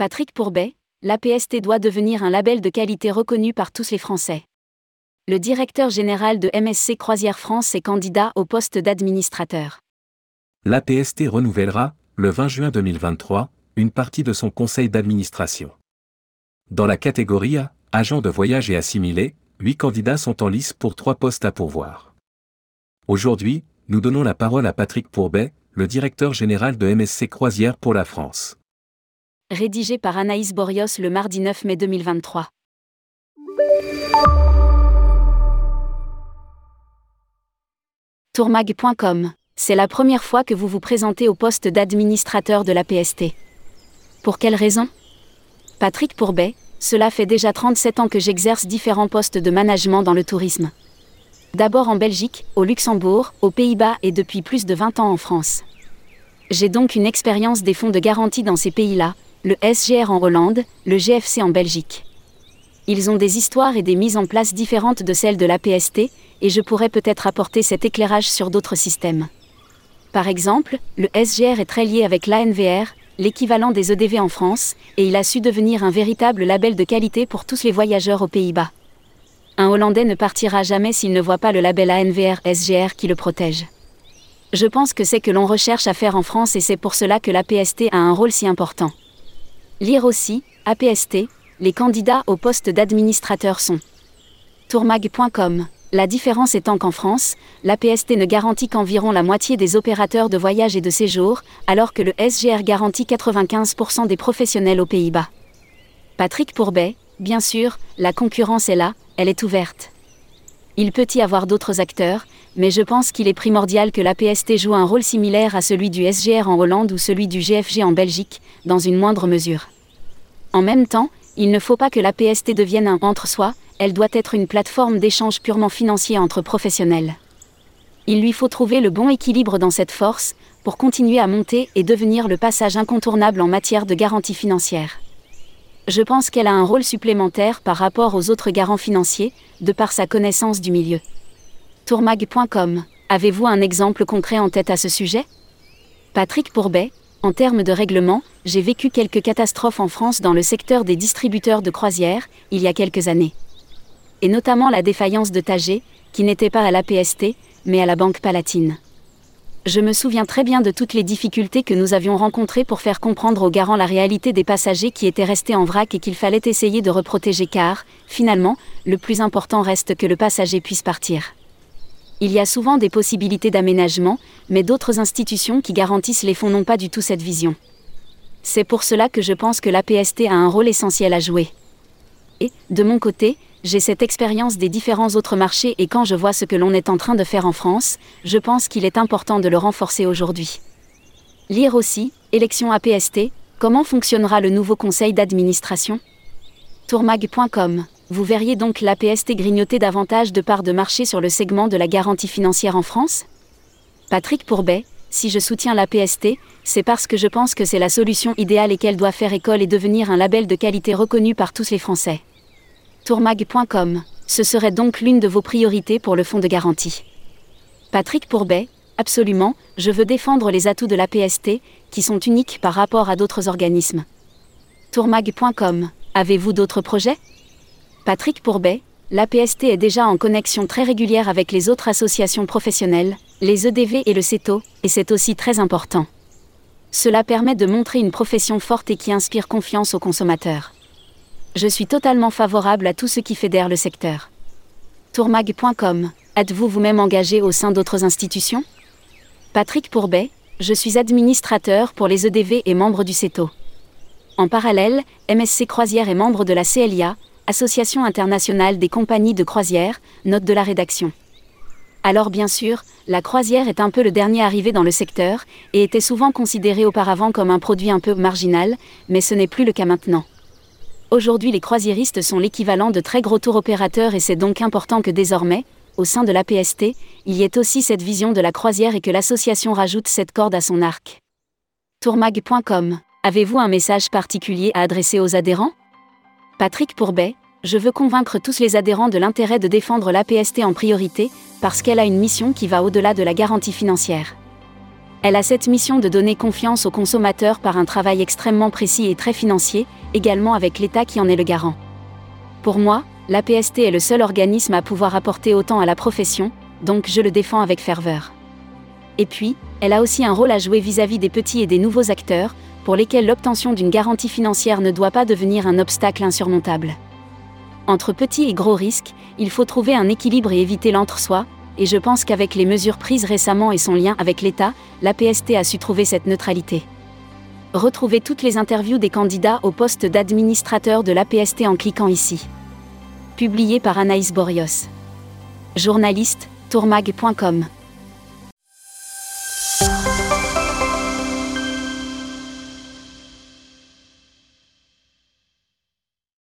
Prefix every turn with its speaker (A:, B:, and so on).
A: Patrick Pourbet, l'APST doit devenir un label de qualité reconnu par tous les Français. Le directeur général de MSC Croisière France est candidat au poste d'administrateur.
B: L'APST renouvellera, le 20 juin 2023, une partie de son conseil d'administration. Dans la catégorie A, agent de voyage et assimilé, huit candidats sont en lice pour trois postes à pourvoir. Aujourd'hui, nous donnons la parole à Patrick Pourbet, le directeur général de MSC Croisière pour la France
A: rédigé par Anaïs Borios le mardi 9 mai 2023. Tourmag.com, c'est la première fois que vous vous présentez au poste d'administrateur de la PST. Pour quelle raison? Patrick Pourbet, cela fait déjà 37 ans que j'exerce différents postes de management dans le tourisme. D'abord en Belgique, au Luxembourg, aux Pays-Bas et depuis plus de 20 ans en France. J'ai donc une expérience des fonds de garantie dans ces pays-là, le SGR en Hollande, le GFC en Belgique. Ils ont des histoires et des mises en place différentes de celles de la PST, et je pourrais peut-être apporter cet éclairage sur d'autres systèmes. Par exemple, le SGR est très lié avec l'ANVR, l'équivalent des EDV en France, et il a su devenir un véritable label de qualité pour tous les voyageurs aux Pays-Bas. Un Hollandais ne partira jamais s'il ne voit pas le label ANVR SGR qui le protège. Je pense que c'est que l'on recherche à faire en France et c'est pour cela que la PST a un rôle si important. Lire aussi, APST, les candidats au poste d'administrateur sont. Tourmag.com. La différence étant qu'en France, l'APST ne garantit qu'environ la moitié des opérateurs de voyage et de séjour, alors que le SGR garantit 95% des professionnels aux Pays-Bas. Patrick Pourbet, bien sûr, la concurrence est là, elle est ouverte. Il peut y avoir d'autres acteurs, mais je pense qu'il est primordial que l'APST joue un rôle similaire à celui du SGR en Hollande ou celui du GFG en Belgique, dans une moindre mesure. En même temps, il ne faut pas que l'APST devienne un entre-soi, elle doit être une plateforme d'échange purement financier entre professionnels. Il lui faut trouver le bon équilibre dans cette force, pour continuer à monter et devenir le passage incontournable en matière de garantie financière. Je pense qu'elle a un rôle supplémentaire par rapport aux autres garants financiers, de par sa connaissance du milieu. Tourmag.com. Avez-vous un exemple concret en tête à ce sujet? Patrick Pourbet, en termes de règlement, j'ai vécu quelques catastrophes en France dans le secteur des distributeurs de croisières, il y a quelques années. Et notamment la défaillance de Tagé, qui n'était pas à la PST, mais à la Banque Palatine. Je me souviens très bien de toutes les difficultés que nous avions rencontrées pour faire comprendre aux garants la réalité des passagers qui étaient restés en vrac et qu'il fallait essayer de reprotéger car, finalement, le plus important reste que le passager puisse partir. Il y a souvent des possibilités d'aménagement, mais d'autres institutions qui garantissent les fonds n'ont pas du tout cette vision. C'est pour cela que je pense que l'APST a un rôle essentiel à jouer. Et, de mon côté, j'ai cette expérience des différents autres marchés et quand je vois ce que l'on est en train de faire en France, je pense qu'il est important de le renforcer aujourd'hui. Lire aussi, élection APST, comment fonctionnera le nouveau conseil d'administration? Tourmag.com vous verriez donc l'APST grignoter davantage de parts de marché sur le segment de la garantie financière en France? Patrick Pourbet, si je soutiens l'APST, c'est parce que je pense que c'est la solution idéale et qu'elle doit faire école et devenir un label de qualité reconnu par tous les Français. Tourmag.com, ce serait donc l'une de vos priorités pour le fonds de garantie. Patrick Pourbet, absolument, je veux défendre les atouts de l'APST, qui sont uniques par rapport à d'autres organismes. Tourmag.com, avez-vous d'autres projets? Patrick Pourbet, l'APST est déjà en connexion très régulière avec les autres associations professionnelles, les EDV et le CETO, et c'est aussi très important. Cela permet de montrer une profession forte et qui inspire confiance aux consommateurs. Je suis totalement favorable à tout ce qui fédère le secteur. Tourmag.com, êtes-vous vous-même engagé au sein d'autres institutions? Patrick Pourbet, je suis administrateur pour les EDV et membre du CETO. En parallèle, MSC Croisière est membre de la CLIA, Association internationale des compagnies de croisière, note de la rédaction. Alors bien sûr, la croisière est un peu le dernier arrivé dans le secteur, et était souvent considérée auparavant comme un produit un peu marginal, mais ce n'est plus le cas maintenant. Aujourd'hui les croisiéristes sont l'équivalent de très gros tours opérateurs et c'est donc important que désormais, au sein de l'APST, il y ait aussi cette vision de la croisière et que l'association rajoute cette corde à son arc. Tourmag.com, avez-vous un message particulier à adresser aux adhérents? Patrick Pourbet, je veux convaincre tous les adhérents de l'intérêt de défendre l'APST en priorité, parce qu'elle a une mission qui va au-delà de la garantie financière. Elle a cette mission de donner confiance aux consommateurs par un travail extrêmement précis et très financier, également avec l'État qui en est le garant. Pour moi, l'APST est le seul organisme à pouvoir apporter autant à la profession, donc je le défends avec ferveur. Et puis, elle a aussi un rôle à jouer vis-à-vis des petits et des nouveaux acteurs, pour lesquels l'obtention d'une garantie financière ne doit pas devenir un obstacle insurmontable. Entre petits et gros risques, il faut trouver un équilibre et éviter l'entre-soi, et je pense qu'avec les mesures prises récemment et son lien avec l'État, l'APST a su trouver cette neutralité. Retrouvez toutes les interviews des candidats au poste d'administrateur de l'APST en cliquant ici. Publié par Anaïs Borios. Journaliste, tourmag.com